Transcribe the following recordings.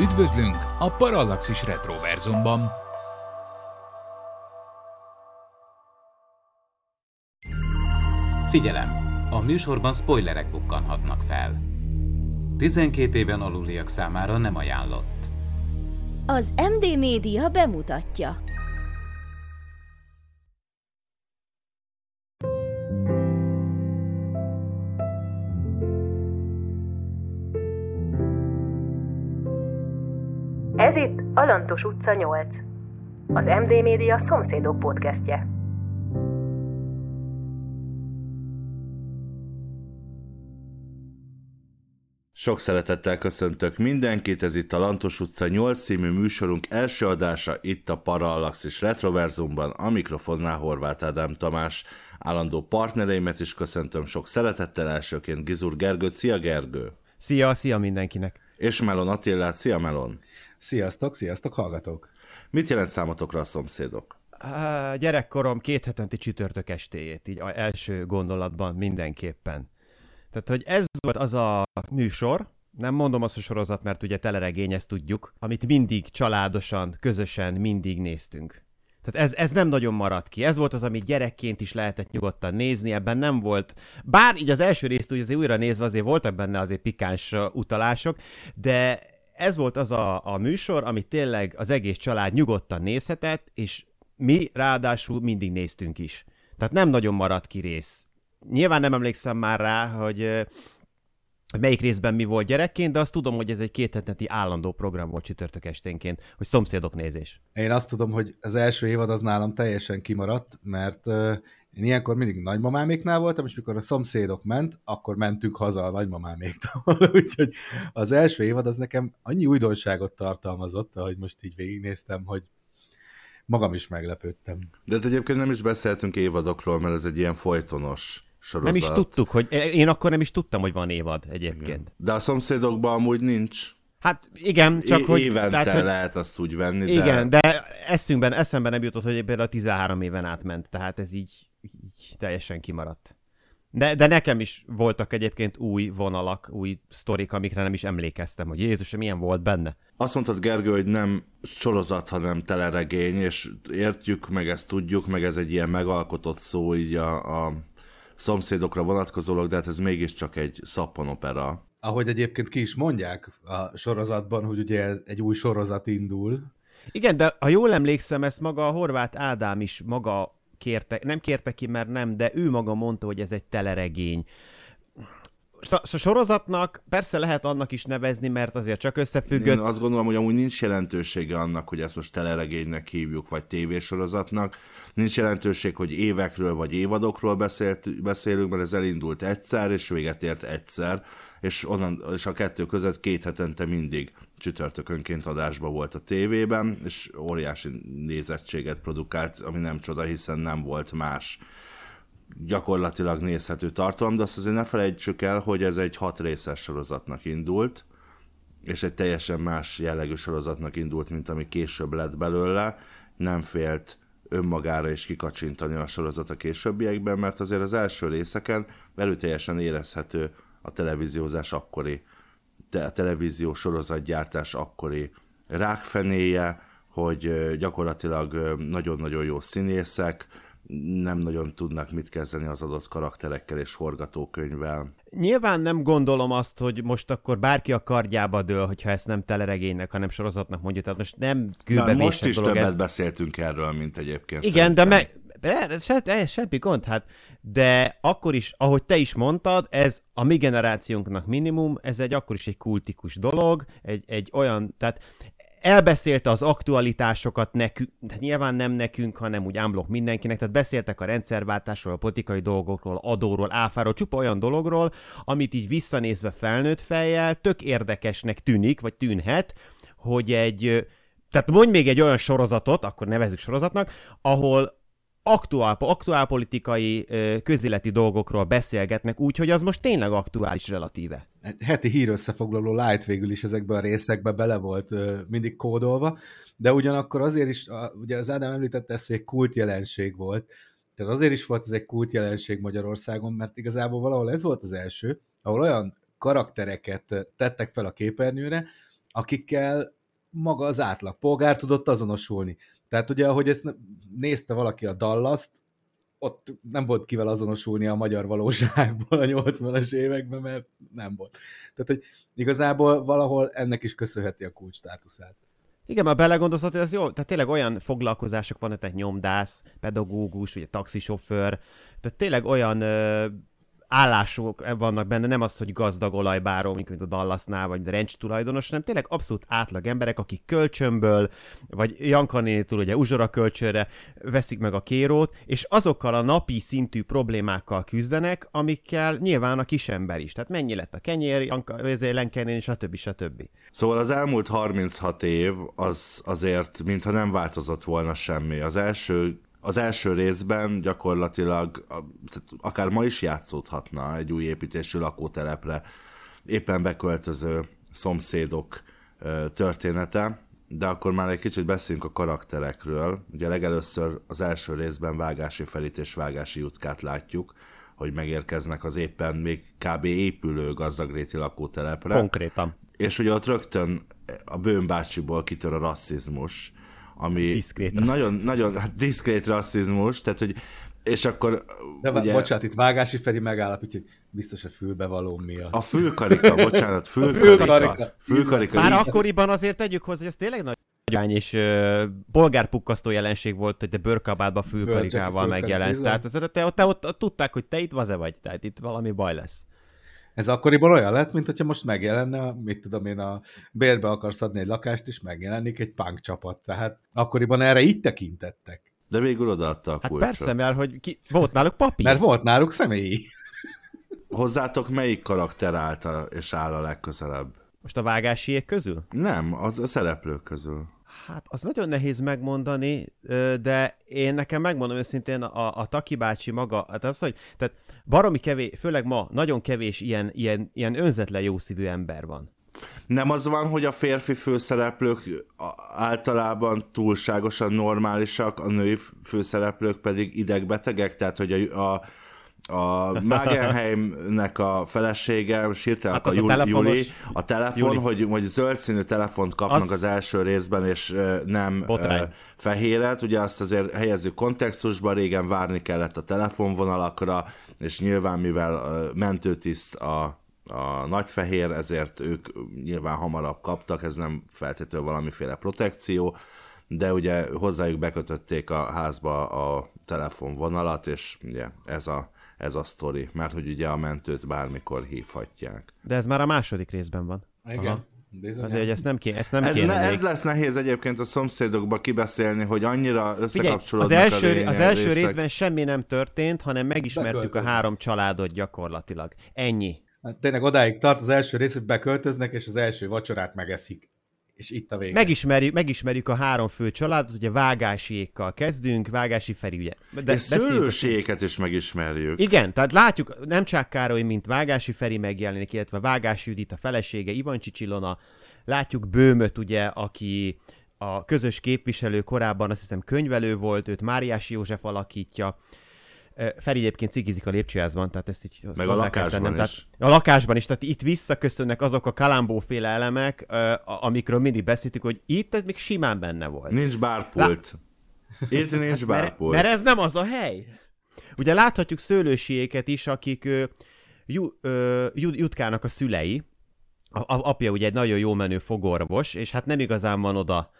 Üdvözlünk a Parallaxis Retroverzumban! Figyelem! A műsorban spoilerek bukkanhatnak fel. 12 éven aluliak számára nem ajánlott. Az MD Média bemutatja. Ez itt Alantos utca 8. Az MD Média szomszédok podcastje. Sok szeretettel köszöntök mindenkit, ez itt a Lantos utca 8 című műsorunk első adása itt a Parallaxis Retroverzumban, a mikrofonnál Horváth Ádám Tamás. Állandó partnereimet is köszöntöm sok szeretettel, elsőként Gizur Gergőt. Szia Gergő! Szia, szia mindenkinek! És Melon Attillát. Szia Melon! Sziasztok, sziasztok, hallgatók! Mit jelent számotokra a szomszédok? Á, gyerekkorom két hetenti csütörtök estéjét, így a első gondolatban mindenképpen. Tehát, hogy ez volt az a műsor, nem mondom azt a sorozat, mert ugye teleregény, ezt tudjuk, amit mindig családosan, közösen, mindig néztünk. Tehát ez, ez nem nagyon maradt ki. Ez volt az, amit gyerekként is lehetett nyugodtan nézni, ebben nem volt. Bár így az első részt úgy azért újra nézve azért voltak benne azért pikáns utalások, de ez volt az a, a műsor, amit tényleg az egész család nyugodtan nézhetett, és mi ráadásul mindig néztünk is. Tehát nem nagyon maradt ki rész. Nyilván nem emlékszem már rá, hogy melyik részben mi volt gyerekként, de azt tudom, hogy ez egy kétheteti állandó program volt csütörtök esténként, hogy szomszédok nézés. Én azt tudom, hogy az első évad az nálam teljesen kimaradt, mert én ilyenkor mindig nagymamáméknál voltam, és mikor a szomszédok ment, akkor mentünk haza a nagymamáméktól. Úgyhogy az első évad az nekem annyi újdonságot tartalmazott, ahogy most így végignéztem, hogy magam is meglepődtem. De hát egyébként nem is beszéltünk évadokról, mert ez egy ilyen folytonos sorozat. Nem is tudtuk, hogy én akkor nem is tudtam, hogy van évad egyébként. Igen. De a szomszédokban amúgy nincs. Hát igen, csak é- hogy... Évente tehát, hogy, lehet azt úgy venni, igen, de... de eszünkben, eszemben nem jutott, hogy például a 13 éven átment, tehát ez így, így teljesen kimaradt. De, de nekem is voltak egyébként új vonalak, új sztorik, amikre nem is emlékeztem, hogy Jézus, milyen volt benne. Azt mondtad, Gergő, hogy nem sorozat, hanem teleregény, és értjük, meg ezt tudjuk, meg ez egy ilyen megalkotott szó így a, a szomszédokra vonatkozólag, de hát ez mégiscsak egy szappanopera. Ahogy egyébként ki is mondják a sorozatban, hogy ugye egy új sorozat indul. Igen, de ha jól emlékszem, ezt maga a Horváth Ádám is maga kérte, nem kérte ki, mert nem, de ő maga mondta, hogy ez egy teleregény. A sorozatnak persze lehet annak is nevezni, mert azért csak összefüggött. Én azt gondolom, hogy amúgy nincs jelentősége annak, hogy ezt most teleregénynek hívjuk, vagy tévésorozatnak. Nincs jelentőség, hogy évekről vagy évadokról beszélt, beszélünk, mert ez elindult egyszer, és véget ért egyszer, és, onnan, és a kettő között két hetente mindig csütörtökönként adásba volt a tévében, és óriási nézettséget produkált, ami nem csoda, hiszen nem volt más gyakorlatilag nézhető tartalom, de azt azért ne felejtsük el, hogy ez egy hat részes sorozatnak indult, és egy teljesen más jellegű sorozatnak indult, mint ami később lett belőle, nem félt önmagára is kikacsintani a sorozat a későbbiekben, mert azért az első részeken erőteljesen érezhető a televíziózás akkori, a televízió sorozatgyártás akkori rákfenéje, hogy gyakorlatilag nagyon-nagyon jó színészek, nem nagyon tudnak mit kezdeni az adott karakterekkel és forgatókönyvvel. Nyilván nem gondolom azt, hogy most akkor bárki a kardjába dől, hogyha ezt nem teleregénynek, hanem sorozatnak mondja. Tehát most nem Na, most is dolog többet ez. beszéltünk erről, mint egyébként. Igen, szerintem. de meg, se, semmi gond, hát, de akkor is, ahogy te is mondtad, ez a mi generációnknak minimum, ez egy akkor is egy kultikus dolog, egy, egy olyan, tehát elbeszélte az aktualitásokat nekünk, tehát nyilván nem nekünk, hanem úgy ámblok mindenkinek, tehát beszéltek a rendszerváltásról, a politikai dolgokról, adóról, áfáról, csupa olyan dologról, amit így visszanézve felnőtt fejjel tök érdekesnek tűnik, vagy tűnhet, hogy egy, tehát mondj még egy olyan sorozatot, akkor nevezzük sorozatnak, ahol aktuál, aktuálpolitikai közéleti dolgokról beszélgetnek, úgyhogy az most tényleg aktuális relatíve. Heti hírösszefoglaló light végül is ezekben a részekbe bele volt mindig kódolva, de ugyanakkor azért is, ugye az Ádám említette hogy egy kult jelenség volt, tehát azért is volt ez egy kult jelenség Magyarországon, mert igazából valahol ez volt az első, ahol olyan karaktereket tettek fel a képernyőre, akikkel maga az átlag polgár tudott azonosulni. Tehát ugye, ahogy ezt nézte valaki a Dallas-t, ott nem volt kivel azonosulni a magyar valóságból a 80-as években, mert nem volt. Tehát, hogy igazából valahol ennek is köszönheti a kulcs státuszát. Igen, már belegondolsz, hogy ez jó, tehát tényleg olyan foglalkozások vannak, tehát nyomdász, pedagógus, ugye taxisofőr, tehát tényleg olyan ö, állások vannak benne, nem az, hogy gazdag olajbáró, mint a Dallasnál, vagy rencs tulajdonos, hanem tényleg abszolút átlag emberek, akik kölcsönből, vagy Jankanétől ugye uzsora kölcsönre veszik meg a kérót, és azokkal a napi szintű problémákkal küzdenek, amikkel nyilván a kisember is. Tehát mennyi lett a kenyér, Janka, Lenkenén, stb. stb. Szóval az elmúlt 36 év az azért, mintha nem változott volna semmi. Az első az első részben gyakorlatilag akár ma is játszódhatna egy új építésű lakótelepre éppen beköltöző szomszédok története, de akkor már egy kicsit beszéljünk a karakterekről. Ugye legelőször az első részben Vágási Felit és Vágási Jutkát látjuk, hogy megérkeznek az éppen még kb. épülő gazdagréti lakótelepre. Konkrétan. És ugye ott rögtön a bőnbácsiból kitör a rasszizmus, ami diszkrét nagyon, nagyon, hát diszkrét rasszizmus, tehát hogy és akkor... De ugye, bocsánat, itt Vágási Feri megállapítja, hogy biztos a fülbevaló miatt. A fülkarika, bocsánat, fülkarika. fülkarika. Már akkoriban azért tegyük hozzá, hogy ez tényleg nagy nagyány és uh, bolgárpukkasztó jelenség volt, hogy te bőrkabátba fülkarikával megjelensz. Tehát te, te, te ott, ott tudták, hogy te itt vaze vagy, tehát itt valami baj lesz. Ez akkoriban olyan lett, mint hogyha most megjelenne, mit tudom én, a bérbe akarsz adni egy lakást, és megjelenik egy punk csapat. Tehát akkoriban erre így tekintettek. De végül odaadta a Hát persze, mert hogy ki, volt náluk papír. Mert volt náluk személyi. Hozzátok melyik karakter által és áll a legközelebb? Most a vágásiek közül? Nem, az a szereplők közül. Hát az nagyon nehéz megmondani, de én nekem megmondom őszintén, a, a Taki bácsi maga, hát az, hogy tehát baromi kevés, főleg ma nagyon kevés ilyen, ilyen, ilyen önzetlen jószívű ember van. Nem az van, hogy a férfi főszereplők általában túlságosan normálisak, a női főszereplők pedig idegbetegek, tehát hogy a, a a Magenheimnek a felesége, sírta hát a, Juli, a, Juli, a telefon, Juli. Hogy, hogy zöld színű telefont kapnak az, az első részben, és nem uh, fehéret. Ugye azt azért helyezzük kontextusba, régen várni kellett a telefonvonalakra, és nyilván mivel mentőtiszt a a nagyfehér, ezért ők nyilván hamarabb kaptak, ez nem feltétlenül valamiféle protekció, de ugye hozzájuk bekötötték a házba a telefonvonalat, és ugye ez a ez a sztori, mert hogy ugye a mentőt bármikor hívhatják. De ez már a második részben van. Igen. Aha. Azért, hogy ezt nem, ké, ezt nem ez, kéne ne, ez lesz nehéz egyébként a szomszédokba kibeszélni, hogy annyira összekapcsolódnak az első, az első részben semmi nem történt, hanem megismertük a három családot gyakorlatilag. Ennyi. Hát tényleg odáig tart az első rész, hogy beköltöznek, és az első vacsorát megeszik és itt a vége. Megismerjük, megismerjük a három fő családot, ugye Vágásiékkal kezdünk, Vágási Feri, ugye. De és szőlőségeket is megismerjük. Igen, tehát látjuk, nem csak Károly, mint Vágási Feri megjelenik, illetve Vágási Judit a felesége, Ivancsi Csilona, látjuk Bőmöt, ugye, aki a közös képviselő korábban azt hiszem könyvelő volt, őt Máriási József alakítja, Feri egyébként cigizik a lépcsőházban, tehát ezt így Meg a lakásban tennem. is. Tehát a lakásban is, tehát itt visszaköszönnek azok a kalambóféle elemek, amikről mindig beszéltük, hogy itt ez még simán benne volt. Nincs bárpult. Lá... Itt nincs bárpult. Mert, mert ez nem az a hely. Ugye láthatjuk szőlősiéket is, akik ö, jú, ö, Jutkának a szülei, a, a, apja ugye egy nagyon jó menő fogorvos, és hát nem igazán van oda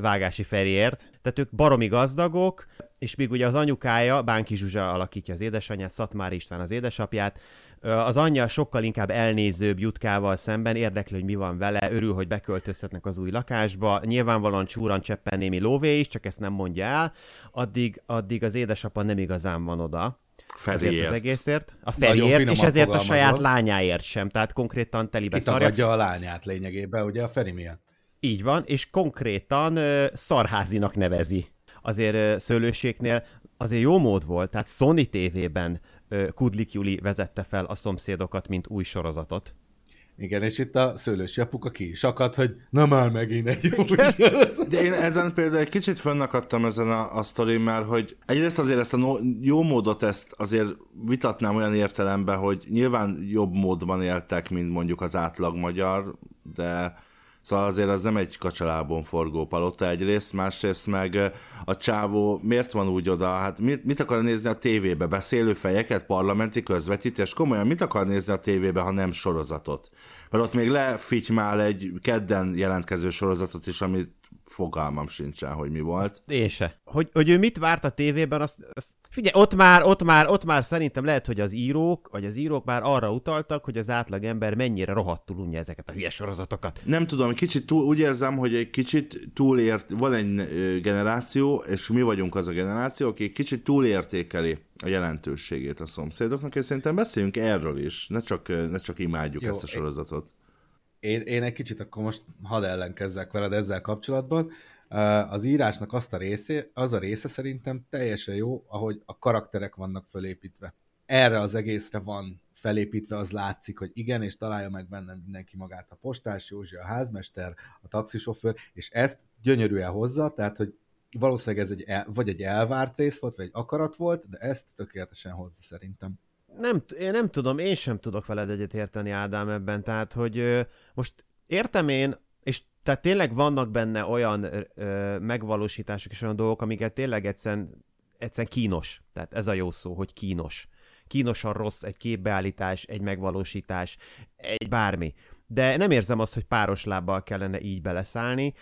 Vágási Feriért. Tehát ők baromi gazdagok, és még ugye az anyukája, Bánki Zsuzsa alakítja az édesanyját, Szatmár István az édesapját, az anyja sokkal inkább elnézőbb Jutkával szemben, érdekli, hogy mi van vele, örül, hogy beköltözhetnek az új lakásba, nyilvánvalóan csúran cseppen némi lóvé is, csak ezt nem mondja el, addig, addig az édesapa nem igazán van oda. Feriért. Ezért az egészért. A Feriért, és ezért a saját lányáért sem, tehát konkrétan telibe szarja. a lányát lényegében, ugye a Feri miatt. Így van, és konkrétan szarházinak nevezi. Azért szőlőségnél azért jó mód volt, tehát Sony TV-ben Kudlik Juli vezette fel a szomszédokat, mint új sorozatot. Igen, és itt a szőlősi apuka ki is akad, hogy na már megint egy jó De én ezen például egy kicsit fönnakadtam ezen a, a sztorin, mert hogy egyrészt azért ezt a no, jó módot ezt azért vitatnám olyan értelemben, hogy nyilván jobb módban éltek, mint mondjuk az átlag magyar, de Szóval azért az nem egy kacsalábon forgó palota egyrészt, másrészt meg a csávó miért van úgy oda, hát mit, mit akar nézni a tévébe? Beszélő fejeket, parlamenti közvetítés? Komolyan mit akar nézni a tévébe, ha nem sorozatot? Mert ott még lefitymál egy kedden jelentkező sorozatot is, amit fogalmam sincsen, hogy mi volt. Azt én se. Hogy, hogy ő mit várt a tévében, azt, azt figyelj, ott már, ott már, ott már szerintem lehet, hogy az írók, vagy az írók már arra utaltak, hogy az átlag ember mennyire rohadtul unja ezeket a hülye sorozatokat. Nem tudom, kicsit túl, úgy érzem, hogy egy kicsit túlért, van egy generáció, és mi vagyunk az a generáció, aki kicsit túlértékeli a jelentőségét a szomszédoknak, és szerintem beszéljünk erről is, ne csak, ne csak imádjuk Jó, ezt a sorozatot én, én egy kicsit akkor most hadd ellenkezzek veled ezzel kapcsolatban. Az írásnak azt a részé, az a része szerintem teljesen jó, ahogy a karakterek vannak fölépítve. Erre az egészre van felépítve, az látszik, hogy igen, és találja meg bennem mindenki magát. A postás Józsi, a házmester, a taxisofőr, és ezt gyönyörűen hozza, tehát, hogy valószínűleg ez egy el, vagy egy elvárt rész volt, vagy egy akarat volt, de ezt tökéletesen hozza szerintem nem, én nem tudom, én sem tudok veled egyet érteni, Ádám, ebben. Tehát, hogy most értem én, és tehát tényleg vannak benne olyan ö, megvalósítások és olyan dolgok, amiket tényleg egyszerűen, egyszerűen kínos. Tehát ez a jó szó, hogy kínos. Kínosan rossz egy képbeállítás, egy megvalósítás, egy bármi. De nem érzem azt, hogy páros lábbal kellene így beleszállni.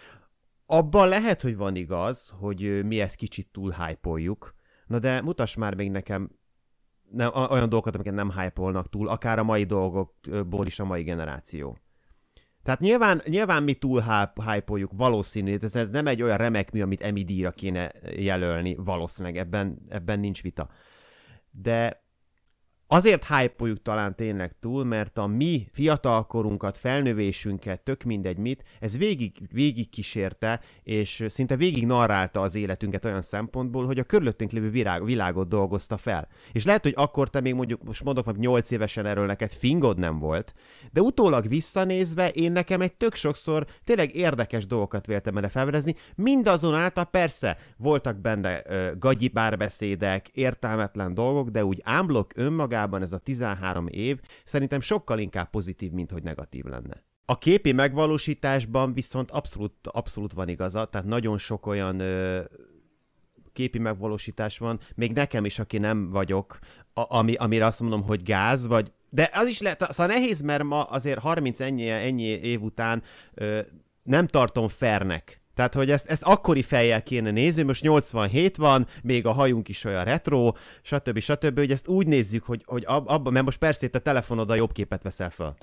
Abban lehet, hogy van igaz, hogy mi ezt kicsit túl Na de mutass már még nekem nem, olyan dolgokat, amiket nem hype túl, akár a mai dolgokból is a mai generáció. Tehát nyilván, nyilván mi túl hype valószínű, ez, ez nem egy olyan remek mű, amit Emmy díjra kéne jelölni, valószínűleg ebben, ebben nincs vita. De Azért hype talán tényleg túl, mert a mi fiatalkorunkat, felnövésünket, tök mindegy mit, ez végig, végig kísérte, és szinte végig narrálta az életünket olyan szempontból, hogy a körülöttünk lévő virág, világot dolgozta fel. És lehet, hogy akkor te még mondjuk, most mondok, hogy 8 évesen erről neked fingod nem volt, de utólag visszanézve én nekem egy tök sokszor tényleg érdekes dolgokat véltem erre felvedezni, mindazonáltal persze voltak benne uh, gagyi párbeszédek, értelmetlen dolgok, de úgy ámblok önmagában önmagában ez a 13 év szerintem sokkal inkább pozitív, mint hogy negatív lenne. A képi megvalósításban viszont abszolút, abszolút van igaza, tehát nagyon sok olyan ö, képi megvalósítás van, még nekem is, aki nem vagyok, a, ami, amire azt mondom, hogy gáz, vagy de az is lehet, szóval nehéz, mert ma azért 30 ennyi, ennyi év után ö, nem tartom fernek tehát, hogy ezt, ezt akkori fejjel kéne nézni, most 87 van, még a hajunk is olyan retro, stb. stb., hogy ezt úgy nézzük, hogy, hogy abban, mert most persze itt a telefonod a jobb képet veszel fel.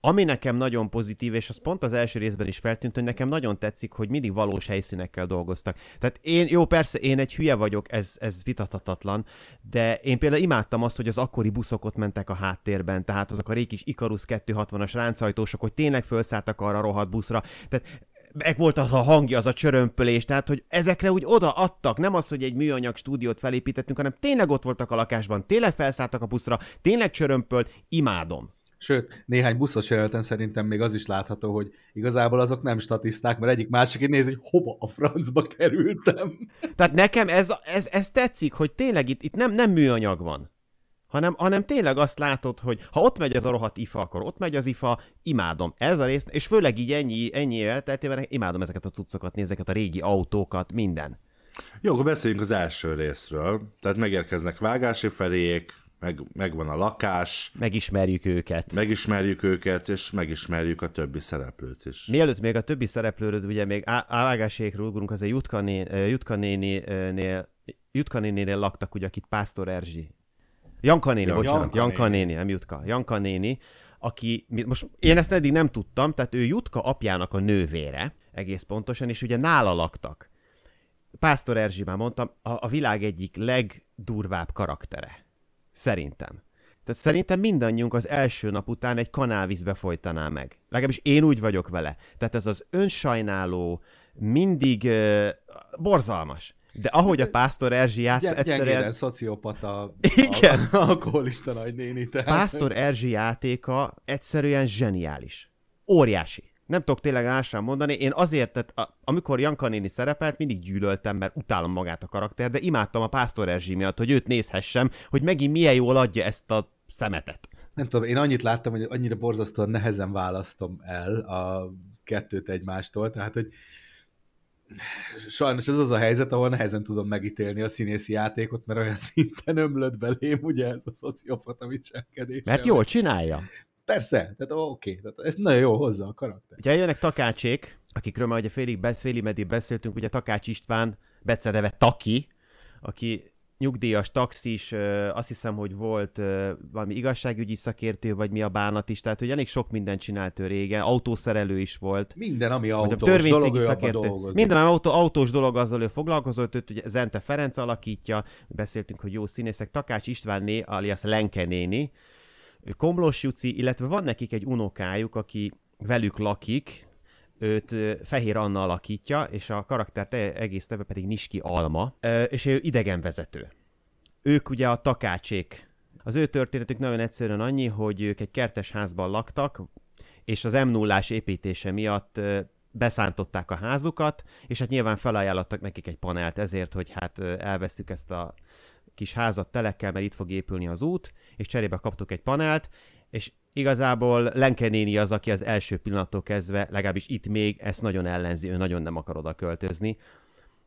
Ami nekem nagyon pozitív, és az pont az első részben is feltűnt, hogy nekem nagyon tetszik, hogy mindig valós helyszínekkel dolgoztak. Tehát én, jó, persze, én egy hülye vagyok, ez, ez vitathatatlan, de én például imádtam azt, hogy az akkori buszok ott mentek a háttérben, tehát azok a régi kis Icarus 260-as ráncajtósok, hogy tényleg felszálltak arra a rohadt buszra. Tehát meg volt az a hangja, az a csörömpölés, tehát hogy ezekre úgy odaadtak, nem az, hogy egy műanyag stúdiót felépítettünk, hanem tényleg ott voltak a lakásban, tényleg felszálltak a buszra, tényleg csörömpölt, imádom. Sőt, néhány buszos jeleneten szerintem még az is látható, hogy igazából azok nem statiszták, mert egyik másik nézi, hogy hova a francba kerültem. Tehát nekem ez, ez, ez tetszik, hogy tényleg itt, itt nem, nem műanyag van hanem, hanem tényleg azt látod, hogy ha ott megy ez a rohadt ifa, akkor ott megy az ifa, imádom. Ez a rész, és főleg így ennyi, ennyi elteltével imádom ezeket a cuccokat, nézeket, a régi autókat, minden. Jó, akkor beszéljünk az első részről. Tehát megérkeznek vágási felék, meg, megvan a lakás. Megismerjük őket. Megismerjük őket, és megismerjük a többi szereplőt is. Mielőtt még a többi szereplőről, ugye még vágásékról ugrunk, azért Jutka, né, Jutka néninél Jutka néninél laktak, ugye, akit Pásztor Erzsi Janka néni, Janka bocsánat, Janka, Janka néni. néni, nem Jutka. Janka néni, aki, most én ezt eddig nem tudtam, tehát ő Jutka apjának a nővére, egész pontosan, és ugye nála laktak. Pásztor Erzsi már mondtam, a, a világ egyik legdurvább karaktere. Szerintem. Tehát szerintem mindannyiunk az első nap után egy kanálvízbe folytaná meg. Legalábbis én úgy vagyok vele. Tehát ez az önsajnáló, mindig uh, borzalmas. De ahogy a Pásztor Erzsi játsz, Gy- egyszerűen... Gyengéden szociopata, Igen. alkoholista nagynéni. Tehát. Pásztor Erzsi játéka egyszerűen zseniális. Óriási. Nem tudok tényleg másra mondani. Én azért, tehát a, amikor Janka néni szerepelt, mindig gyűlöltem, mert utálom magát a karakter, de imádtam a Pásztor Erzsi miatt, hogy őt nézhessem, hogy megint milyen jól adja ezt a szemetet. Nem tudom, én annyit láttam, hogy annyira borzasztóan nehezen választom el a kettőt egymástól, tehát hogy sajnos ez az a helyzet, ahol nehezen tudom megítélni a színészi játékot, mert olyan szinten ömlött belém, ugye ez a szociopata viselkedés. Mert jól csinálja. Persze, tehát oké, okay, ez nagyon jó hozza a karakter. Ugye jönnek Takácsék, akikről már ugye félig, félig meddig beszéltünk, ugye Takács István, becereve Taki, aki nyugdíjas taxis, azt hiszem, hogy volt valami igazságügyi szakértő, vagy mi a bánat is, tehát hogy elég sok mindent csinált ő régen, autószerelő is volt. Minden, ami autós dolog, szakértő. Minden, ami autó, autós dolog, azzal ő foglalkozott, őt ugye Zente Ferenc alakítja, beszéltünk, hogy jó színészek, Takács Istvánné, alias Lenke néni, Komlós Juci, illetve van nekik egy unokájuk, aki velük lakik, őt Fehér Anna alakítja, és a karakter egész neve pedig Niski Alma, és ő idegenvezető. Ők ugye a takácsék. Az ő történetük nagyon egyszerűen annyi, hogy ők egy kertes házban laktak, és az m 0 építése miatt beszántották a házukat, és hát nyilván felajánlottak nekik egy panelt ezért, hogy hát elveszük ezt a kis házat telekkel, mert itt fog épülni az út, és cserébe kaptuk egy panelt, és igazából Lenke néni az, aki az első pillanattól kezdve, legalábbis itt még, ezt nagyon ellenzi, ő nagyon nem akar oda költözni.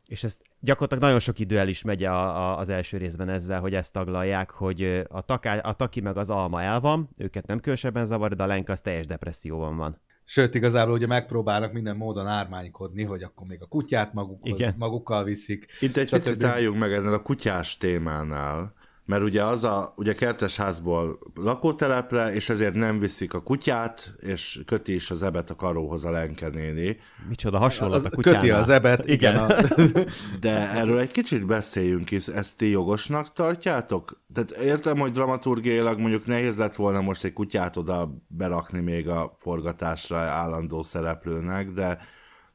És ezt gyakorlatilag nagyon sok idő el is megy a, a, az első részben ezzel, hogy ezt taglalják, hogy a, taká, a taki meg az alma el van, őket nem különösebben zavar, de a Lenka az teljes depresszióban van. Sőt, igazából ugye megpróbálnak minden módon ármánykodni, hogy akkor még a kutyát maguk, magukkal viszik. Itt egy picit álljunk meg ezen a kutyás témánál, mert ugye az a ugye kertesházból lakótelepre, és ezért nem viszik a kutyát, és köti is az ebet a karóhoz a lenkenéni. Micsoda hasonlat a kutyánál. Köti az ebet, igen. igen. A... De erről egy kicsit beszéljünk is, ezt ti jogosnak tartjátok? Tehát értem, hogy dramaturgiailag mondjuk nehéz lett volna most egy kutyát oda berakni még a forgatásra állandó szereplőnek, de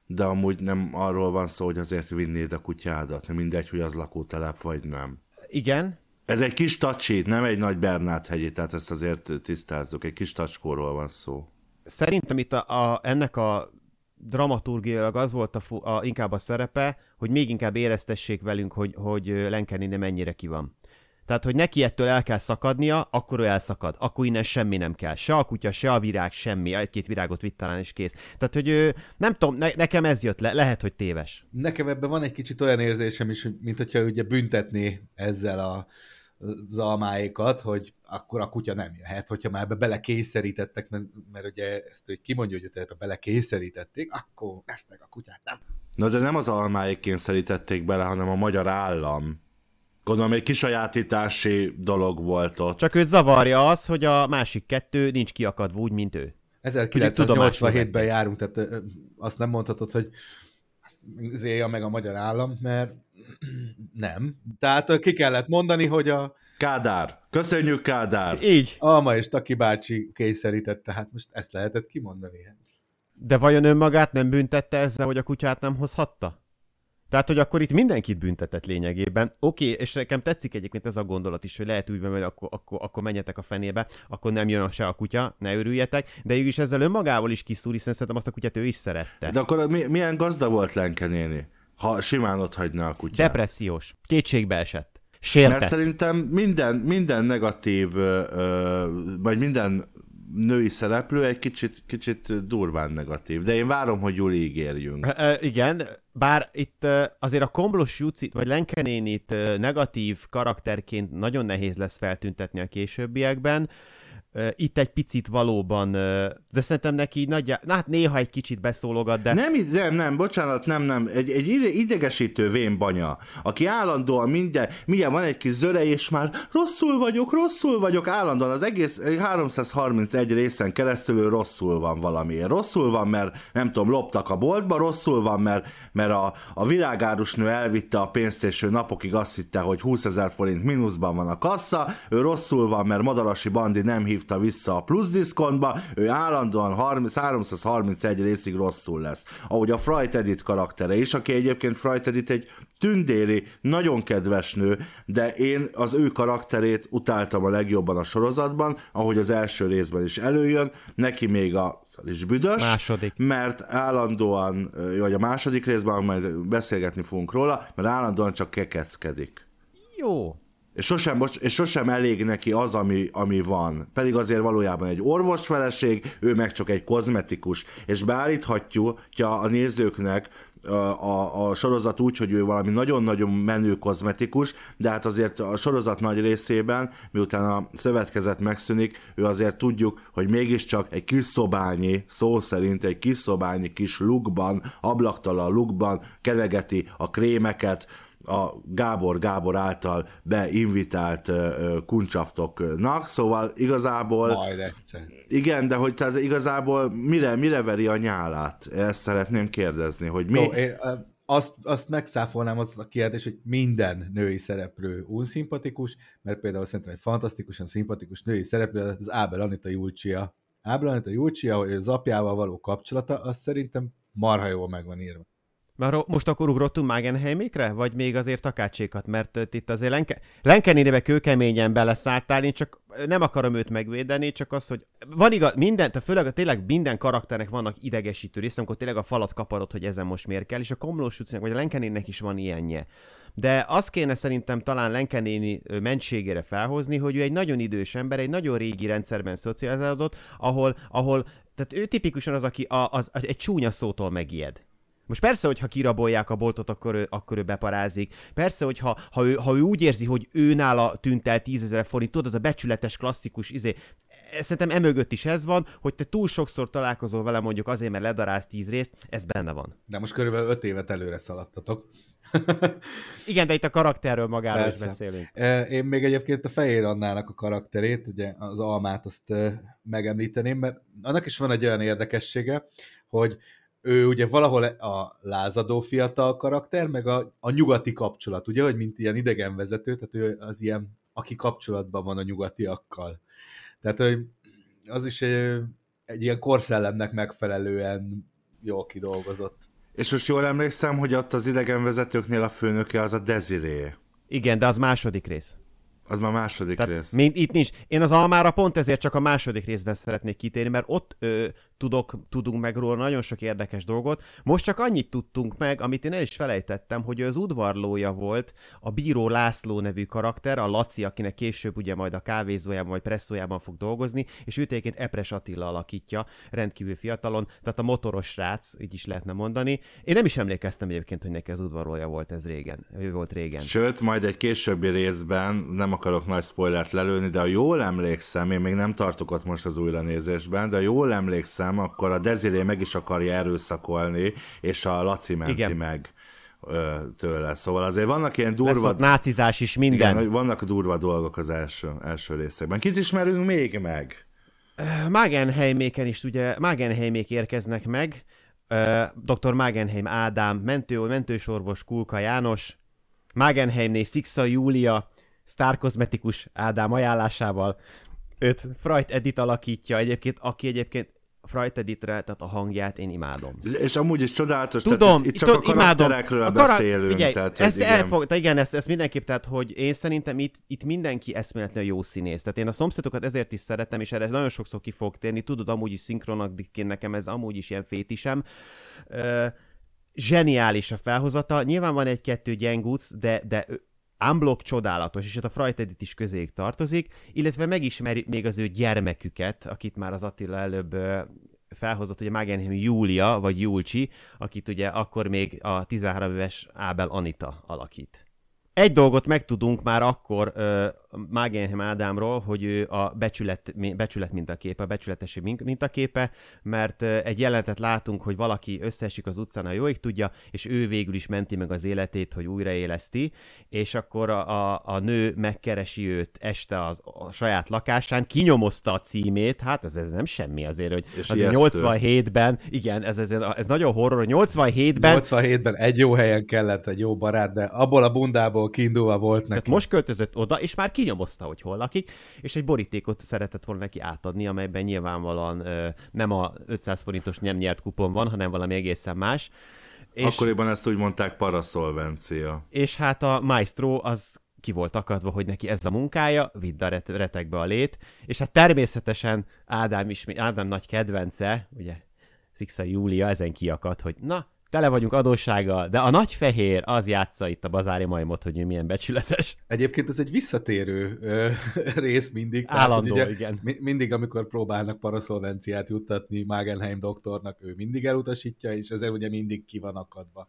de amúgy nem arról van szó, hogy azért vinnéd a kutyádat, nem mindegy, hogy az lakótelep vagy nem. Igen, ez egy kis tacsít, nem egy nagy Bernát hegyi, tehát ezt azért tisztázzuk, egy kis tacskóról van szó. Szerintem itt a, a, ennek a dramaturgiailag az volt a, a, inkább a szerepe, hogy még inkább éreztessék velünk, hogy, hogy Lenkenni nem mennyire ki van. Tehát, hogy neki ettől el kell szakadnia, akkor ő elszakad. Akkor innen semmi nem kell. Se a kutya, se a virág, semmi. Egy-két virágot vitt talán is kész. Tehát, hogy ő, nem tudom, ne, nekem ez jött le. Lehet, hogy téves. Nekem ebben van egy kicsit olyan érzésem is, mint hogyha ugye büntetné ezzel a az almáikat, hogy akkor a kutya nem jöhet, hogyha már ebbe belekényszerítettek, mert, mert ugye ezt hogy kimondja, hogy ebbe belekényszerítették, akkor lesznek a kutyák, nem. Na de nem az almáik kényszerítették bele, hanem a magyar állam. Gondolom, egy kisajátítási dolog volt ott. Csak ő zavarja az, hogy a másik kettő nincs kiakadva úgy, mint ő. 1987-ben járunk, tehát azt nem mondhatod, hogy zéja meg a magyar állam, mert nem. Tehát ki kellett mondani, hogy a... Kádár. Köszönjük, Kádár. Így. Alma és Taki bácsi kényszerítette, hát most ezt lehetett kimondani. De vajon önmagát nem büntette ezzel, hogy a kutyát nem hozhatta? Tehát, hogy akkor itt mindenkit büntetett lényegében. Oké, okay, és nekem tetszik egyébként ez a gondolat is, hogy lehet úgy hogy akkor, akkor, akkor menjetek a fenébe, akkor nem jön se a kutya, ne örüljetek, de ő is ezzel önmagával is kiszúr, hiszen szerintem azt a kutyát ő is szerette. De akkor mi, milyen gazda volt Lenke néni, ha simán ott hagyna a kutyát? Depressziós, kétségbe esett. Sértett. Mert szerintem minden, minden negatív, ö, vagy minden női szereplő egy kicsit, kicsit durván negatív, de én várom, hogy jól ígérjünk. E, igen, bár itt azért a Komblos Jucit, vagy Lenkenénit negatív karakterként nagyon nehéz lesz feltüntetni a későbbiekben, itt egy picit valóban, de szerintem neki nagyjá... Na hát néha egy kicsit beszólogat, de... Nem, nem, nem, bocsánat, nem, nem. Egy, egy idegesítő vénbanya, aki állandóan minden, milyen van egy kis zöre, és már rosszul vagyok, rosszul vagyok, állandóan az egész 331 részen keresztül rosszul van valamiért. Rosszul van, mert nem tudom, loptak a boltba, rosszul van, mert, mert a, a világárusnő elvitte a pénzt, és ő napokig azt hitte, hogy 20 ezer forint mínuszban van a kassa, ő rosszul van, mert Madarasi Bandi nem hív hívta vissza a plusz diszkontba, ő állandóan 30, 331 részig rosszul lesz. Ahogy a Fright Edit karaktere is, aki egyébként Fright Edit egy tündéri, nagyon kedves nő, de én az ő karakterét utáltam a legjobban a sorozatban, ahogy az első részben is előjön, neki még a is büdös, második. mert állandóan, vagy a második részben, majd beszélgetni fogunk róla, mert állandóan csak kekeckedik. És sosem, és sosem elég neki az, ami, ami van. Pedig azért valójában egy orvosfeleség, ő meg csak egy kozmetikus. És beállíthatjuk a nézőknek a, a, a sorozat úgy, hogy ő valami nagyon-nagyon menő kozmetikus, de hát azért a sorozat nagy részében, miután a szövetkezet megszűnik, ő azért tudjuk, hogy mégiscsak egy kis szobányi, szó szerint egy kis szobányi kis lukban, ablaktalan lukban kelegeti a krémeket, a Gábor Gábor által beinvitált kuncsaftoknak, szóval igazából... Majd egyszer. Igen, de hogy tehát igazából mire, mire veri a nyálát? Ezt szeretném kérdezni, hogy mi... Jó, én, azt, azt megszáfolnám az a kérdés, hogy minden női szereplő unszimpatikus, mert például szerintem egy fantasztikusan szimpatikus női szereplő az Ábel Anita Julcsia. Ábel Anita Julcsia, hogy az apjával való kapcsolata, az szerintem marha jól meg van írva. Már most akkor ugrottunk Magenheimékre? Vagy még azért takácsékat? Mert itt azért Lenke, Lenkenébe kőkeményen beleszálltál, én csak nem akarom őt megvédeni, csak az, hogy van igaz, minden, tehát főleg tényleg minden karakternek vannak idegesítő része, amikor tényleg a falat kaparod, hogy ezen most miért kell, és a Komlós utcának, vagy a Lenkenének is van ilyenje. De azt kéne szerintem talán Lenkenéni mentségére felhozni, hogy ő egy nagyon idős ember, egy nagyon régi rendszerben szocializálódott, ahol, ahol tehát ő tipikusan az, aki a, az, egy csúnya szótól megijed. Most persze, hogy ha kirabolják a boltot, akkor ő, akkor ő beparázik. Persze, hogy ha, ha, ő, ha ő úgy érzi, hogy ő nála tűnt el 10 ezer forint, tudod, az a becsületes, klasszikus izé. Szerintem emögött is ez van, hogy te túl sokszor találkozol vele mondjuk azért, mert ledarálsz 10 részt, ez benne van. De most körülbelül 5 évet előre szaladtatok. Igen, de itt a karakterről magáról Persze. is beszélünk. Én még egyébként a Fehér Annának a karakterét, ugye az Almát azt megemlíteném, mert annak is van egy olyan érdekessége, hogy ő ugye valahol a lázadó fiatal karakter, meg a, a nyugati kapcsolat, ugye, hogy mint ilyen idegenvezető, tehát ő az ilyen, aki kapcsolatban van a nyugatiakkal. Tehát hogy az is egy, egy ilyen korszellemnek megfelelően jól kidolgozott. És most jól emlékszem, hogy ott az idegenvezetőknél a főnöke az a Desiree. Igen, de az második rész. Az már második Tehát rész. Mint itt nincs. Én az Almára pont ezért csak a második részben szeretnék kitérni, mert ott ö, tudok, tudunk meg róla nagyon sok érdekes dolgot. Most csak annyit tudtunk meg, amit én el is felejtettem, hogy az udvarlója volt a Bíró László nevű karakter, a Laci, akinek később ugye majd a kávézójában vagy presszójában fog dolgozni, és őt egyébként Epres Attila alakítja, rendkívül fiatalon, tehát a motoros srác, így is lehetne mondani. Én nem is emlékeztem egyébként, hogy neki az udvarlója volt ez régen. Ő volt régen. Sőt, majd egy későbbi részben, nem akarok nagy spoilert lelőni, de ha jól emlékszem, én még nem tartok ott most az újranézésben, de jól emlékszem, emlékszem, akkor a Desiré meg is akarja erőszakolni, és a Laci menti Igen. meg tőle. Szóval azért vannak ilyen durva... Lesz nácizás is, minden. Igen, vannak durva dolgok az első, első részekben. Kit ismerünk még meg? Magenheiméken is ugye, Magenheimék érkeznek meg, dr. Magenheim Ádám, mentő, mentősorvos Kulka János, Magenheimné Szixa Júlia, sztárkozmetikus Ádám ajánlásával, őt Freud Edit alakítja egyébként, aki egyébként Fright Editre, tehát a hangját én imádom. És amúgy is csodálatos, Tudom, tehát itt csak a karakterekről imádom. a beszélünk. Figyelj, tehát, ezt, igen. Elfog, tehát igen, ezt, ezt mindenképp, tehát hogy én szerintem itt, itt mindenki eszméletlenül jó színész. Tehát én a szomszédokat ezért is szeretem, és erre nagyon sokszor ki fog térni. Tudod, amúgy is szinkronakként nekem ez amúgy is ilyen fétisem. Uh, zseniális a felhozata. Nyilván van egy-kettő gyengúc, de, de Unblock csodálatos, és ott a Fright Edit is közéig tartozik, illetve megismeri még az ő gyermeküket, akit már az Attila előbb felhozott, ugye Magenheim Júlia, vagy Júlcsi, akit ugye akkor még a 13 éves Ábel Anita alakít. Egy dolgot megtudunk már akkor uh, Magenheim Ádámról, hogy ő a becsület, becsület mintaképe, a becsületesség mintaképe, mert uh, egy jelentet látunk, hogy valaki összeesik az utcán, a jóig tudja, és ő végül is menti meg az életét, hogy újraéleszti, és akkor a, a, a nő megkeresi őt este az, a saját lakásán, kinyomozta a címét, hát ez, ez nem semmi azért, hogy és az 87-ben, igen, ez, ez, ez nagyon horror, 87-ben... 87-ben egy jó helyen kellett egy jó barát, de abból a bundából abból kiindulva volt neki. Tehát most költözött oda, és már kinyomozta, hogy hol lakik, és egy borítékot szeretett volna neki átadni, amelyben nyilvánvalóan ö, nem a 500 forintos nem nyert kupon van, hanem valami egészen más. És, Akkoriban ezt úgy mondták paraszolvencia. És hát a maestro az ki volt akadva, hogy neki ez a munkája, vidd a retekbe a lét, és hát természetesen Ádám, is, Ádám nagy kedvence, ugye Szixa Júlia ezen kiakadt, hogy na, tele vagyunk adóssággal, de a nagy fehér az játsza itt a bazári majmot, hogy ő milyen becsületes. Egyébként ez egy visszatérő ö, rész mindig. Állandó, ugye, igen. Mi, mindig, amikor próbálnak paraszolvenciát juttatni Magenheim doktornak, ő mindig elutasítja, és ezzel ugye mindig ki van akadva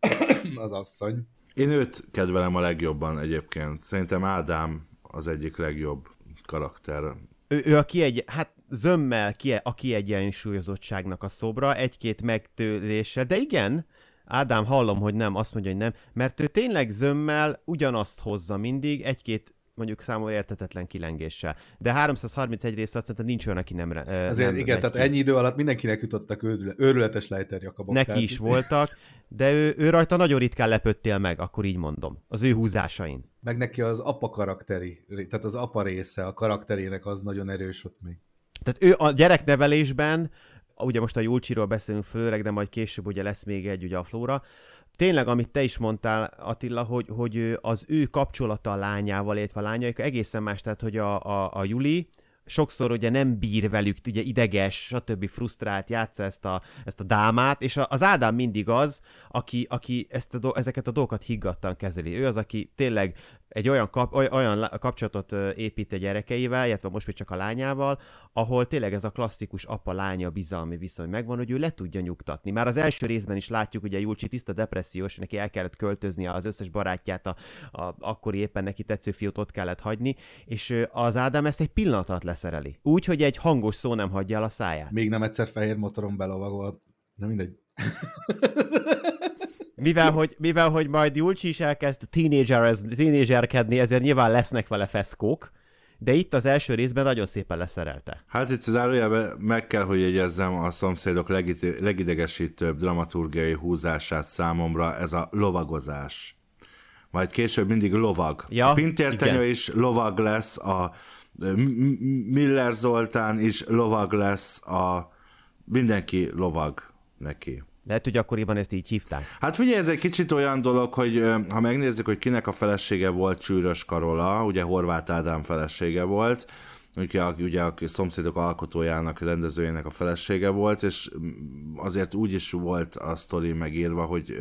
az asszony. Én őt kedvelem a legjobban egyébként. Szerintem Ádám az egyik legjobb karakter. Ő, ő a kiegy, hát zömmel kie, a kiegyensúlyozottságnak a szobra, egy-két megtőlése, de igen, Ádám, hallom, hogy nem, azt mondja, hogy nem, mert ő tényleg zömmel ugyanazt hozza mindig, egy-két mondjuk számomra értetetlen kilengéssel. De 331 rész azt szerintem nincs olyan, aki nem Azért nem igen, tehát ki. ennyi idő alatt mindenkinek jutottak őrüle, őrületes lejter Jakabok. Neki tehát- is voltak, de ő, ő rajta nagyon ritkán lepődtél meg, akkor így mondom. Az ő húzásain. Meg neki az apa karakteri, tehát az apa része a karakterének az nagyon erős ott még. Tehát ő a gyereknevelésben, ugye most a Julcsiról beszélünk főleg, de majd később ugye lesz még egy, ugye a Flóra, tényleg, amit te is mondtál, Attila, hogy, hogy az ő kapcsolata a lányával, illetve a lányaik egészen más, tehát hogy a, a, a Juli sokszor ugye nem bír velük, ugye ideges, stb. frusztrált, játsza ezt a, ezt a dámát, és a- az Ádám mindig az, aki, aki ezt a, do- ezeket a dolgokat higgadtan kezeli. Ő az, aki tényleg egy olyan, kap, oly- olyan kapcsolatot épít a gyerekeivel, illetve most még csak a lányával, ahol tényleg ez a klasszikus apa-lánya bizalmi viszony megvan, hogy ő le tudja nyugtatni. Már az első részben is látjuk, ugye Julcsi tiszta depressziós, neki el kellett költöznie az összes barátját, a, a akkori éppen neki tetsző fiút ott kellett hagyni, és az Ádám ezt egy pillanat alatt leszereli. Úgy, hogy egy hangos szó nem hagyja el a száját. Még nem egyszer fehér motoron belovagol. Na mindegy. Mivel hogy, mivel, hogy majd Julcsi is elkezd teenagerkedni, ezért nyilván lesznek vele feszkók, de itt az első részben nagyon szépen leszerelte. Hát itt zárójelben meg kell, hogy jegyezzem a szomszédok legidegesítőbb dramaturgiai húzását számomra, ez a lovagozás. Majd később mindig lovag. Ja, a Pintértenyő is lovag lesz, a Miller Zoltán is lovag lesz, a mindenki lovag neki. Lehet, hogy akkoriban ezt így hívták. Hát figyelj, ez egy kicsit olyan dolog, hogy ha megnézzük, hogy kinek a felesége volt Csűrös Karola, ugye Horváth Ádám felesége volt, ugye, ugye a szomszédok alkotójának, rendezőjének a felesége volt, és azért úgy is volt a sztori megírva, hogy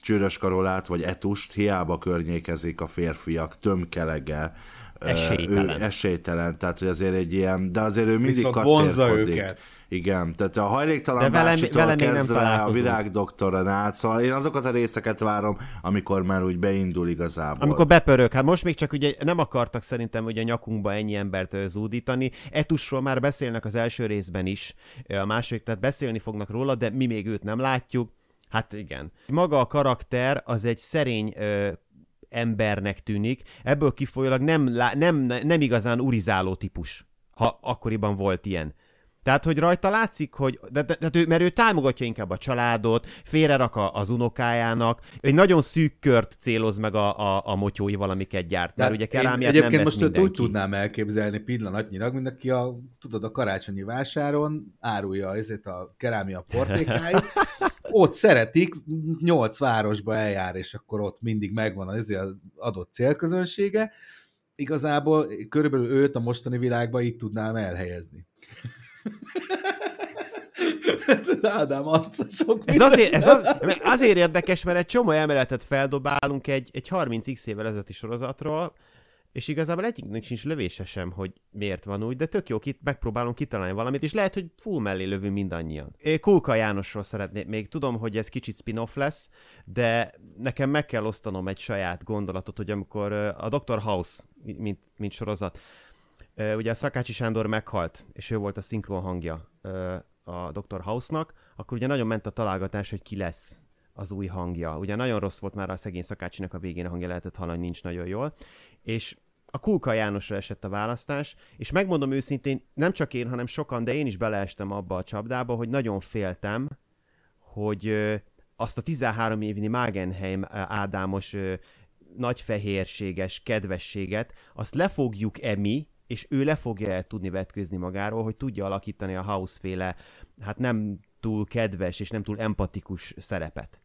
Csűrös Karolát vagy Etust hiába környékezik a férfiak tömkelege, Esélytelen. Ő esélytelen, tehát hogy azért egy ilyen, de azért ő mindig Viszont kacérkodik. őket. Igen, tehát a hajléktalan De vele- vele kezdve a virágdoktoron át, szóval én azokat a részeket várom, amikor már úgy beindul igazából. Amikor bepörög, hát most még csak ugye nem akartak szerintem ugye a nyakunkba ennyi embert zúdítani. Etusról már beszélnek az első részben is, a második, tehát beszélni fognak róla, de mi még őt nem látjuk. Hát igen. Maga a karakter az egy szerény ö, embernek tűnik, ebből kifolyólag nem, nem, nem igazán urizáló típus, ha akkoriban volt ilyen. Tehát, hogy rajta látszik, hogy, de, de, de, ő- mert ő támogatja inkább a családot, félrerak a, az unokájának, egy nagyon szűk kört céloz meg a, a, a motyóival, amiket gyárt, mert ugye kerámiát egyébként nem vesz most mindenki. úgy tudnám elképzelni pillanatnyilag, mint aki a, tudod, a karácsonyi vásáron árulja ezért a kerámia portékáit, ott szeretik, nyolc városba eljár, és akkor ott mindig megvan az adott célközönsége. Igazából körülbelül őt a mostani világban így tudnám elhelyezni. Ez Ádám arca sok Ez azért, ez az, azért érdekes, mert egy csomó emeletet feldobálunk egy, egy 30x évvel ezelőtti sorozatról, és igazából egyiknek sincs lövése sem, hogy miért van úgy, de tök jó, kit, megpróbálunk kitalálni valamit, és lehet, hogy full mellé lövünk mindannyian. Én Kulka Jánosról szeretnék még, tudom, hogy ez kicsit spin-off lesz, de nekem meg kell osztanom egy saját gondolatot, hogy amikor a Dr. House, mint, mint sorozat, ugye a Szakácsi Sándor meghalt, és ő volt a szinkron hangja a Dr. House-nak, akkor ugye nagyon ment a találgatás, hogy ki lesz az új hangja. Ugye nagyon rossz volt már a szegény Szakácsinak a végén a hangja lehetett hallani, nincs nagyon jól. És a Kulka Jánosra esett a választás, és megmondom őszintén, nem csak én, hanem sokan, de én is beleestem abba a csapdába, hogy nagyon féltem, hogy azt a 13 évnyi Magenheim Ádámos nagyfehérséges kedvességet, azt le fogjuk-e mi, és ő le fogja tudni vetkőzni magáról, hogy tudja alakítani a House-féle, hát nem túl kedves és nem túl empatikus szerepet.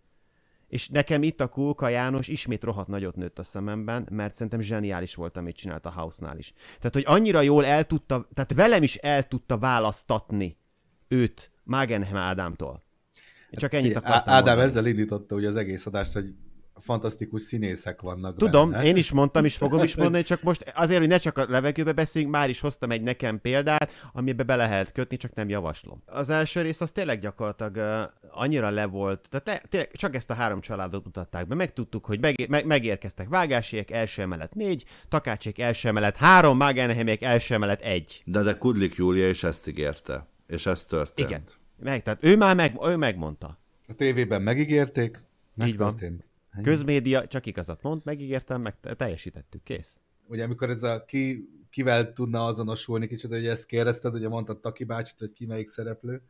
És nekem itt a Kulka János ismét rohadt nagyot nőtt a szememben, mert szerintem zseniális volt, amit csinált a House-nál is. Tehát, hogy annyira jól el tudta, tehát velem is el tudta választatni őt Magenheim Ádámtól. Csak ennyit akartam Ádám mondani. ezzel indította ugye az egész adást, hogy fantasztikus színészek vannak Tudom, benne. én is mondtam, és fogom is mondani, csak most azért, hogy ne csak a levegőbe beszéljünk, már is hoztam egy nekem példát, amiben be lehet kötni, csak nem javaslom. Az első rész az tényleg gyakorlatilag uh, annyira le volt, tehát te, tényleg csak ezt a három családot mutatták be, megtudtuk, hogy meg, meg, megérkeztek Vágásiek, első emelet négy, Takácsék első emelet három, Mágenhemiek első emelet egy. De de Kudlik Júlia is ezt ígérte. És ez történt. Igen. Meg, tehát ő már meg, ő megmondta. A tévében megígérték, Így van. Megtörtént. Közmédia, csak igazat mond, megígértem, meg teljesítettük, kész. Ugye amikor ez a ki, kivel tudna azonosulni, kicsit, hogy ezt kérdezted, ugye mondtad Taki bácsit, hogy ki melyik szereplő,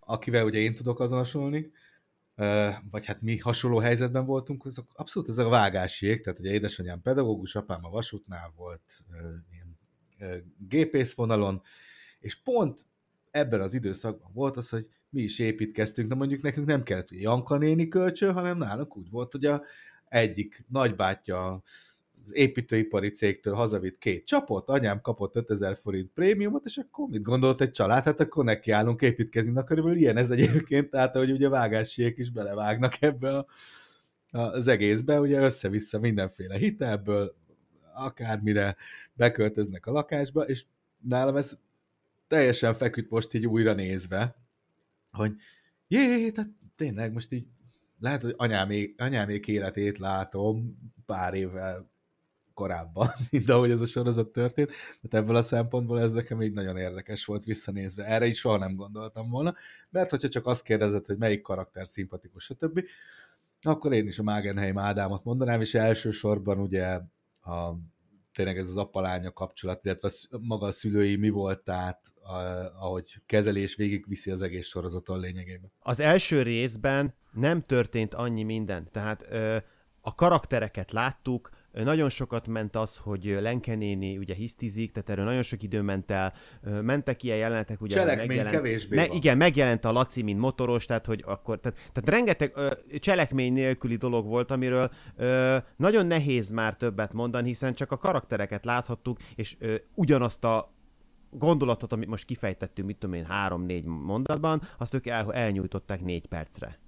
akivel ugye én tudok azonosulni, vagy hát mi hasonló helyzetben voltunk, azok abszolút ez a vágásiek, tehát ugye édesanyám pedagógus, apám a vasútnál volt, ilyen gépészvonalon, és pont ebben az időszakban volt az, hogy mi is építkeztünk, de mondjuk nekünk nem kellett Janka néni kölcsön, hanem nálunk úgy volt, hogy a egyik nagybátyja az építőipari cégtől hazavitt két csapot, anyám kapott 5000 forint prémiumot, és akkor mit gondolt egy család? Hát akkor nekiállunk építkezni. Na körülbelül ilyen ez egyébként, tehát hogy ugye vágásiek is belevágnak ebbe a, az egészbe, ugye össze-vissza mindenféle hitelből, akármire beköltöznek a lakásba, és nálam ez teljesen feküdt most így újra nézve, jé, tehát tényleg most így lehet, hogy anyámék, anyámék életét látom pár évvel korábban, mint ahogy ez a sorozat történt, tehát ebből a szempontból ez nekem így nagyon érdekes volt visszanézve. Erre is soha nem gondoltam volna, mert hogyha csak azt kérdezed, hogy melyik karakter szimpatikus, stb., akkor én is a Magenheim Ádámot mondanám, és elsősorban ugye a, tényleg ez az apa-lánya kapcsolat, illetve maga a szülői mi volt, a, ahogy kezelés végig viszi az egész sorozaton lényegében. Az első részben nem történt annyi minden, tehát ö, a karaktereket láttuk, nagyon sokat ment az, hogy Lenke néni ugye hisztizik, tehát erről nagyon sok idő ment el, mentek ilyen jelenetek, ugye Cselekmény kevésbé van. Igen, megjelent a Laci, mint motoros, tehát hogy akkor, tehát, tehát rengeteg ö, cselekmény nélküli dolog volt, amiről ö, nagyon nehéz már többet mondani, hiszen csak a karaktereket láthattuk, és ö, ugyanazt a gondolatot, amit most kifejtettünk, mit tudom én, három-négy mondatban, azt ők el, elnyújtották négy percre.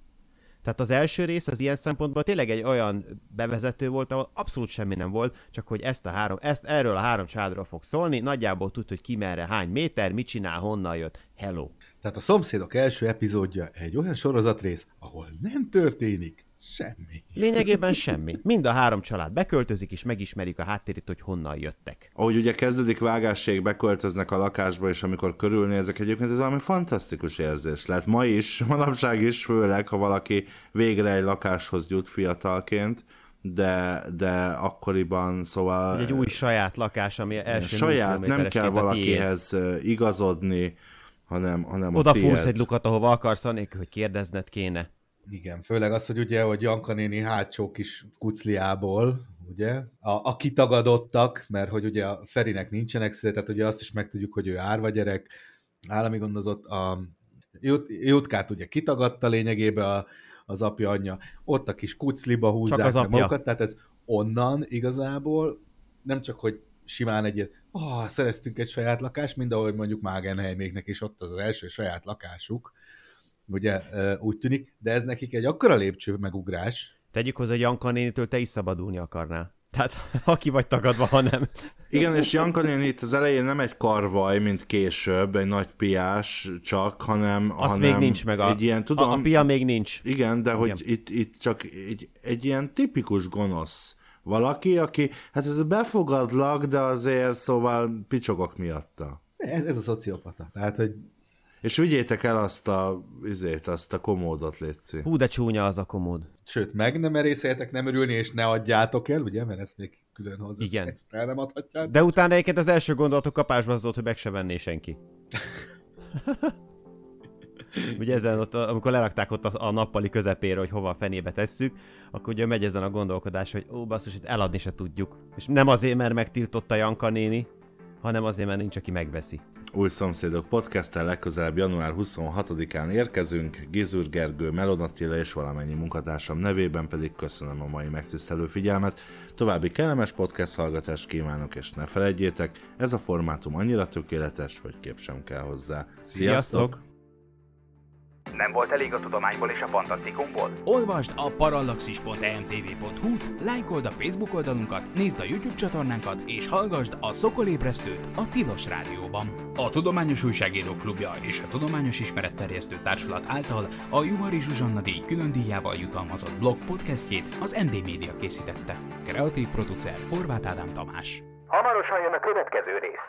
Tehát az első rész az ilyen szempontból tényleg egy olyan bevezető volt, ahol abszolút semmi nem volt, csak hogy ezt a három, ezt, erről a három családról fog szólni, nagyjából tud, hogy ki merre, hány méter, mit csinál, honnan jött, hello. Tehát a Szomszédok első epizódja egy olyan sorozatrész, ahol nem történik semmi. Lényegében semmi. Mind a három család beköltözik, és megismerik a háttérét, hogy honnan jöttek. Ahogy ugye kezdődik vágásség, beköltöznek a lakásba, és amikor körülnézek, egyébként ez valami fantasztikus érzés lehet. Ma is, manapság is, főleg, ha valaki végre egy lakáshoz jut fiatalként, de, de akkoriban, szóval... Egy új saját lakás, ami első saját, nem kell valakihez igazodni, hanem, hanem a Oda fúrsz egy lukat, ahova akarsz, anélkül, hogy kérdezned kéne. Igen, főleg az, hogy ugye, hogy Janka néni hátsó kis kucliából, ugye, a, a kitagadottak, mert hogy ugye a Ferinek nincsenek szüle, tehát ugye azt is megtudjuk, hogy ő árva gyerek, állami gondozott, a Jut- Jutkát ugye kitagadta lényegében a, az apja anyja, ott a kis kucliba húzzák Csak az apja. magukat, tehát ez onnan igazából nem csak, hogy simán egy ilyen, oh, szereztünk egy saját lakást, mind ahogy mondjuk Magenheiméknek is ott az, az első saját lakásuk, ugye úgy tűnik, de ez nekik egy akkora lépcső megugrás, Tegyük hozzá, hogy Janka nénitől te is szabadulni akarnál. Tehát aki vagy tagadva, ha nem. Igen, és Janka néni itt az elején nem egy karvaj, mint később, egy nagy piás csak, hanem, Az hanem még nincs meg. A, egy ilyen, tudom, a, a pia még nincs. Igen, de hogy Igen. itt, itt csak egy, egy ilyen tipikus gonosz valaki, aki, hát ez befogadlak, de azért szóval picsogok miatta. ez, ez a szociopata. Tehát, hogy És vigyétek el azt a, izét, azt a komódot, Léci. Hú, de csúnya az a komód. sőt, meg nem merészeljetek nem örülni, és ne adjátok el, ugye, mert ezt még külön hozzá. Igen. Ezt el nem adhatják. De utána egyébként az első gondolatok kapásban az volt, hogy meg se venné senki. ugye ezen ott, amikor lerakták ott a, a nappali közepére, hogy hova a fenébe tesszük, akkor ugye megy ezen a gondolkodás, hogy ó, basszus, itt eladni se tudjuk. És nem azért, mert megtiltotta Janka néni, hanem azért, mert nincs, aki megveszi. Új Szomszédok podcasttel legközelebb január 26-án érkezünk. Gizur Gergő, Melon Attila és valamennyi munkatársam nevében pedig köszönöm a mai megtisztelő figyelmet. További kellemes podcast hallgatást kívánok, és ne felejtjétek, ez a formátum annyira tökéletes, hogy kép sem kell hozzá. Sziasztok! Sziasztok! Nem volt elég a tudományból és a fantasztikumból? Olvasd a parallaxis.emtv.hu, lájkold a Facebook oldalunkat, nézd a YouTube csatornánkat, és hallgassd a Szokolébresztőt a Tilos Rádióban. A Tudományos Újságírók Klubja és a Tudományos Ismeretterjesztő Társulat által a Juhari Zsuzsanna díj külön díjával jutalmazott blog podcastjét az MD Media készítette. Kreatív producer Horváth Ádám Tamás. Hamarosan jön a következő rész.